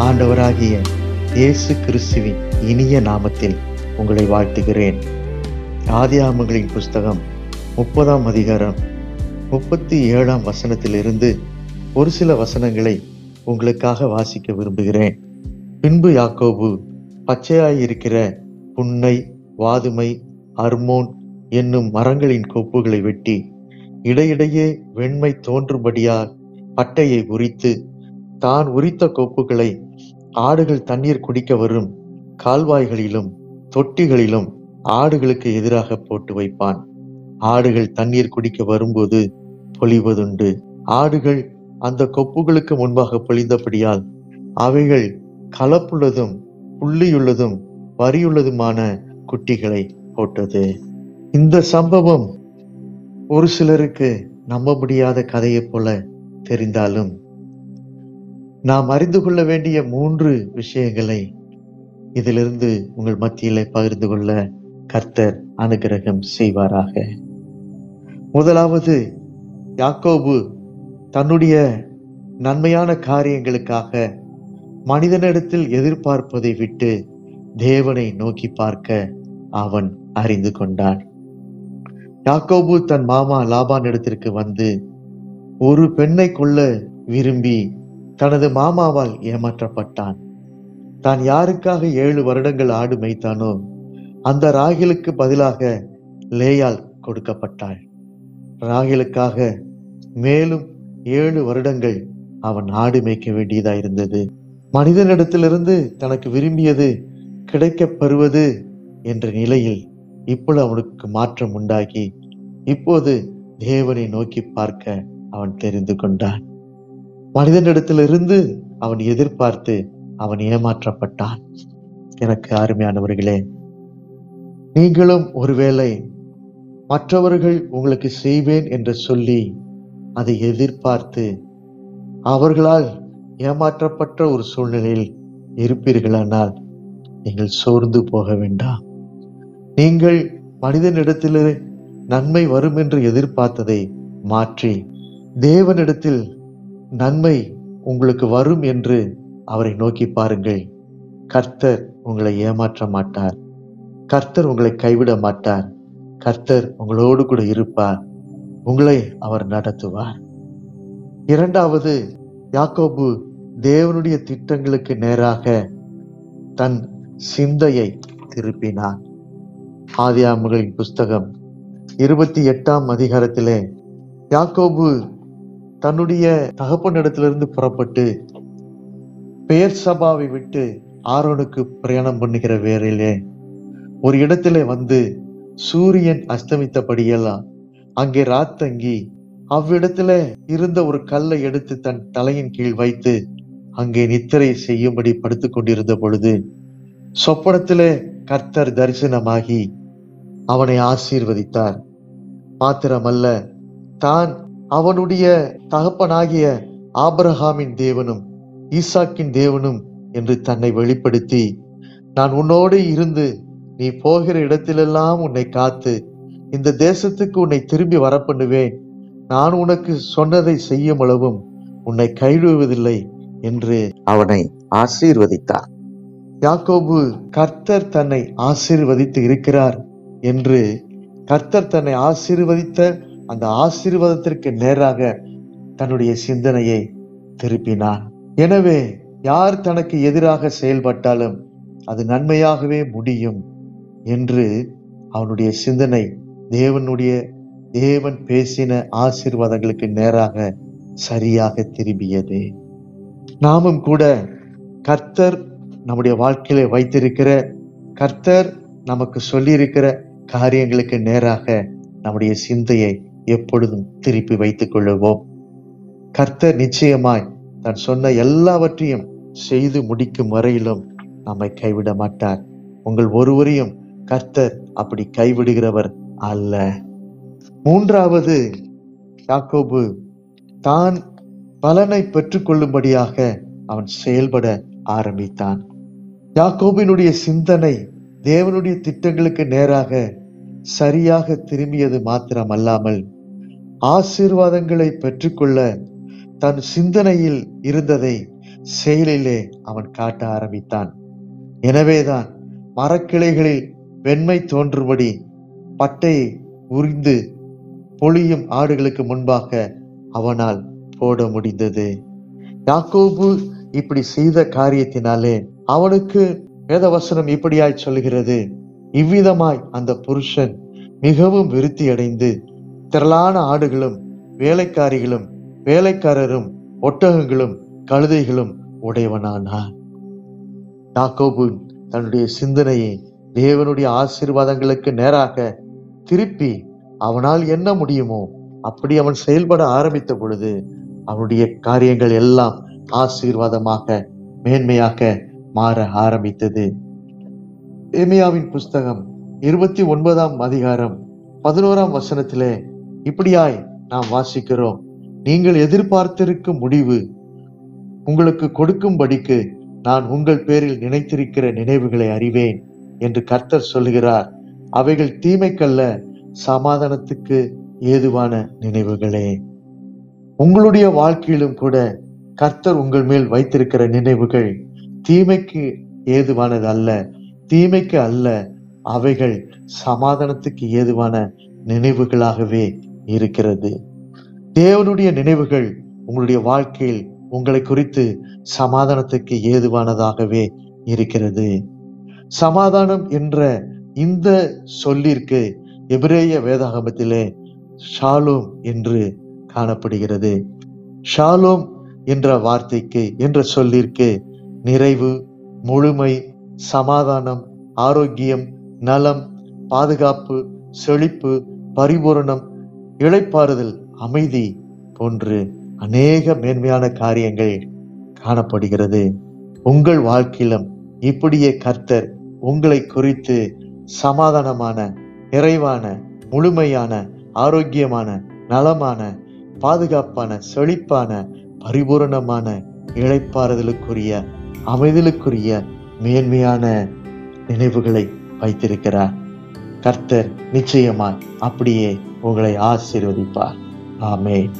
ஆண்டவராகிய இயேசு கிறிஸ்துவின் இனிய நாமத்தில் உங்களை வாழ்த்துகிறேன். ஆதியாமங்களின் புஸ்தகம் முப்பதாம் அதிகாரம் முப்பத்தி ஏழாம் வசனத்திலிருந்து ஒரு சில வசனங்களை உங்களுக்காக வாசிக்க விரும்புகிறேன். பின்பு யாக்கோபு பச்சையாயிருக்கிற புன்னை வாதுமை அர்மோன் என்னும் மரங்களின் கொப்புகளை வெட்டி இடையிடையே வெண்மை தோன்றும்படியால் பட்டையை உரித்து தான் உரித்த கொப்புகளை ஆடுகள் தண்ணீர் குடிக்க வரும் கால்வாய்களிலும் தொட்டிகளிலும் ஆடுகளுக்கு எதிராக போட்டு வைப்பான். ஆடுகள் தண்ணீர் குடிக்க வரும்போது பொழிவதுண்டு. ஆடுகள் அந்த கொப்புகளுக்கு முன்பாக பொழிந்தபடியால் அவைகள் கலப்புள்ளதும் புள்ளியுள்ளதும் வரியுள்ளதுமான குட்டிகளை போட்டது. இந்த சம்பவம் ஒரு சிலருக்கு நம்ப முடியாத கதையைப் போல தெரிந்தாலும் நாம் அறிந்து கொள்ள வேண்டிய மூன்று விஷயங்களை இதிலிருந்து உங்கள் மத்தியிலே பகிர்ந்து கொள்ள கர்த்தர் அனுகிரகம் செய்வாராக. முதலாவது யாக்கோபு தன்னுடைய நன்மையான காரியங்களுக்காக மனிதனிடத்தில் எதிர்பார்ப்பதை விட்டு தேவனை நோக்கி பார்க்க அவன் அறிந்து கொண்டான். யாக்கோபு தன் மாமா லாபான் இடத்திற்கு வந்து ஒரு பெண்ணை கொள்ள விரும்பி தனது மாமாவால் ஏமாற்றப்பட்டான். தான் யாருக்காக ஏழு வருடங்கள் ஆடு மேய்த்தானோ அந்த ராகிலுக்கு பதிலாக லேயால் கொடுக்கப்பட்டாள். ராகிலுக்காக மேலும் ஏழு வருடங்கள் அவன் ஆடு மேய்க்க வேண்டியதா இருந்தது. மனிதனிடத்திலிருந்து தனக்கு விரும்பியது கிடைக்கப் பெறுவது என்ற நிலையில் இப்பொழுது அவனுக்கு மாற்றம் உண்டாகி இப்போது தேவனை நோக்கி பார்க்க அவன் தெரிந்து கொண்டான். மனிதனிடத்திலிருந்து அவன் எதிர்பார்த்து அவன் ஏமாற்றப்பட்டான். எனக்கு அருமையானவர்களே நீங்களும் ஒருவேளை மற்றவர்கள் உங்களுக்கு செய்வேன் என்று சொல்லி அதை எதிர்பார்த்து அவர்களால் ஏமாற்றப்பட்ட ஒரு சூழ்நிலையில் இருப்பீர்களானால் நீங்கள் சோர்ந்து போக வேண்டாம். நீங்கள் மனிதனிடத்தில் நன்மை வரும் என்று எதிர்பார்த்ததை மாற்றி தேவனிடத்தில் நன்மை உங்களுக்கு வரும் என்று அவரை நோக்கி பாருங்கள். கர்த்தர் உங்களை ஏமாற்ற மாட்டார். கர்த்தர் உங்களை கைவிட மாட்டார். கர்த்தர் உங்களோடு கூட இருப்பார். உங்களை அவர் நடத்துவார். இரண்டாவது யாக்கோபு தேவனுடைய திட்டங்களுக்கு நேராக தன் சிந்தையை திருப்பினான் ஆதியாமுகளின் புஸ்தகம் இருபத்தி எட்டாம் அதிகாரத்திலே யாக்கோபு தன்னுடைய தகப்பனிடத்திலிருந்து புறப்பட்டு பெயர் சபாவை விட்டு ஆரோனுக்கு பிரயாணம் பண்ணுகிற வேலையிலே ஒரு இடத்துல வந்து சூரியன் அஸ்தமித்தபடியெல்லாம் அங்கே ராத்தங்கி அவ்விடத்துல இருந்த ஒரு கல்லை எடுத்து தன் தலையின் கீழ் வைத்து அங்கே நித்திரை செய்யும்படி படுத்துக் கொண்டிருந்த பொழுது சொப்பனத்திலே கர்த்தர் தரிசனமாகி அவனை ஆசீர்வதித்தார். மாத்திரமல்ல தான் அவனுடைய தகப்பனாகிய ஆபரஹாமின் தேவனும் ஈசாக்கின் தேவனும் என்று தன்னை வெளிப்படுத்தி நான் உன்னோடு இருந்து நீ போகிற இடத்திலெல்லாம் உன்னை காத்து இந்த தேசத்துக்கு உன்னை திரும்பி வர பண்ணுவேன் நான் உனக்கு சொன்னதை செய்யும் அளவும் உன்னை கைவிடுவதில்லை என்று அவனை ஆசீர்வதித்தார். யாக்கோபு கர்த்தர் தன்னை ஆசீர்வதித்து இருக்கிறார் என்று கர்த்தர் தன்னை ஆசீர்வதித்த அந்த ஆசீர்வாதத்திற்கு நேராக தன்னுடைய சிந்தனையை திருப்பினான் எனவே யார் தனக்கு எதிராக செயல்பட்டாலும் அது நன்மையாகவே முடியும் என்று அவனுடைய சிந்தனை தேவனுடைய தேவன் பேசின ஆசீர்வாதங்களுக்கு நேராக சரியாக திரும்பியது. நாமும் கூட கர்த்தர் நம்முடைய வாழ்க்கையில வைத்திருக்கிற கர்த்தர் நமக்கு சொல்லியிருக்கிற காரியங்களுக்கு நேராக நம்முடைய சிந்தையை எப்பொழுதும் திருப்பி வைத்துக் கொள்ளுவோம். கர்த்தர் நிச்சயமாய் தான் சொன்ன எல்லாவற்றையும் செய்து முடிக்கும் வரையிலும் நம்மை கைவிட மாட்டார். உங்கள் ஒருவரையும் கர்த்தர் அப்படி கைவிடுகிறவர் அல்ல. மூன்றாவது யாக்கோபு தான் பலனை பெற்றுக்கொள்ளும்படியாக அவன் செயல்பட ஆரம்பித்தான். யாக்கோபினுடைய சிந்தனை தேவனுடைய திட்டங்களுக்கு நேராக சரியாக திரும்பியது மாத்திரமல்லாமல் ஆசீர்வாதங்களை பெற்றுக்கொள்ள தன் சிந்தனையில் இருந்ததை செயலிலே அவன் காட்ட ஆரம்பித்தான். எனவேதான் மரக்கிளைகளில் வெண்மை தோன்றும்படி பட்டையை உறிந்து பொழியும் ஆடுகளுக்கு முன்பாக அவனால் போட முடிந்தது. யாக்கோபு இப்படி செய்த காரியத்தினாலே அவனுக்கு வேதவசனம் இப்படியாய் சொல்கிறது இவ்விதமாய் அந்த புருஷன் மிகவும் விருத்தி அடைந்து திரளான ஆடுகளும் வேலைக்காரிகளும் வேலைக்காரரும் ஒட்டகங்களும் கழுதைகளும் உடையவனானான். யாக்கோபு தன்னுடைய சிந்தனையை தேவனுடைய ஆசீர்வாதங்களுக்கு நேராக திருப்பி அவனால் என்ன முடியுமோ அப்படி அவன் செயல்பட ஆரம்பித்த பொழுது அவனுடைய காரியங்கள் எல்லாம் ஆசீர்வாதமாக மேன்மையாக மாற ஆரம்பித்தது. ஏமியாவின் புஸ்தகம் இருபத்தி ஒன்பதாம் அதிகாரம் பதினோராம் வசனத்திலே இப்படியாய் நாம் வாசிக்கிறோம். நீங்கள் எதிர்பார்த்திருக்கும் முடிவு உங்களுக்கு கொடுக்கும்படிக்கு நான் உங்கள் பேரில் நினைத்திருக்கிற நினைவுகளை அறிவேன் என்று கர்த்தர் சொல்லுகிறார். அவைகள் தீமைக்கல்ல சமாதானத்துக்கு ஏதுவான நினைவுகளே. உங்களுடைய வாழ்க்கையிலும் கூட கர்த்தர் உங்கள் மேல் வைத்திருக்கிற நினைவுகள் தீமைக்கு ஏதுவானது அல்ல தீமைக்கு அல்ல அவைகள் சமாதானத்துக்கு ஏதுவான நினைவுகளாகவே இருக்கிறது. தேவனுடைய நினைவுகள் உங்களுடைய வாழ்க்கையில் உங்களை குறித்து சமாதானத்துக்கு ஏதுவானதாகவே இருக்கிறது. சமாதானம் என்ற இந்த சொல்லிற்கு எபிரேய வேதாகமத்திலே ஷாலோம் என்று காணப்படுகிறது. ஷாலோம் என்ற வார்த்தைக்கு என்ற சொல்லிற்கு நிறைவு முழுமை சமாதானம் ஆரோக்கியம் நலம் பாதுகாப்பு செழிப்பு பரிபூரணம் இழைப்பாறுதல் அமைதி போன்று அநேக மேன்மையான காரியங்கள் காணப்படுகிறது. உங்கள் வாழ்க்கையிலும் இப்படியே கர்த்தர் உங்களை குறித்து சமாதானமான நிறைவான முழுமையான ஆரோக்கியமான நலமான பாதுகாப்பான செழிப்பான பரிபூரணமான இழைப்பாறுதலுக்குரிய அமைதலுக்குரிய மேன்மையான நினைவுகளை வைத்திருக்கிறார். கர்த்தர் நிச்சயமாய் அப்படியே உங்களை ஆசீர்வதிப்பார். ஆமே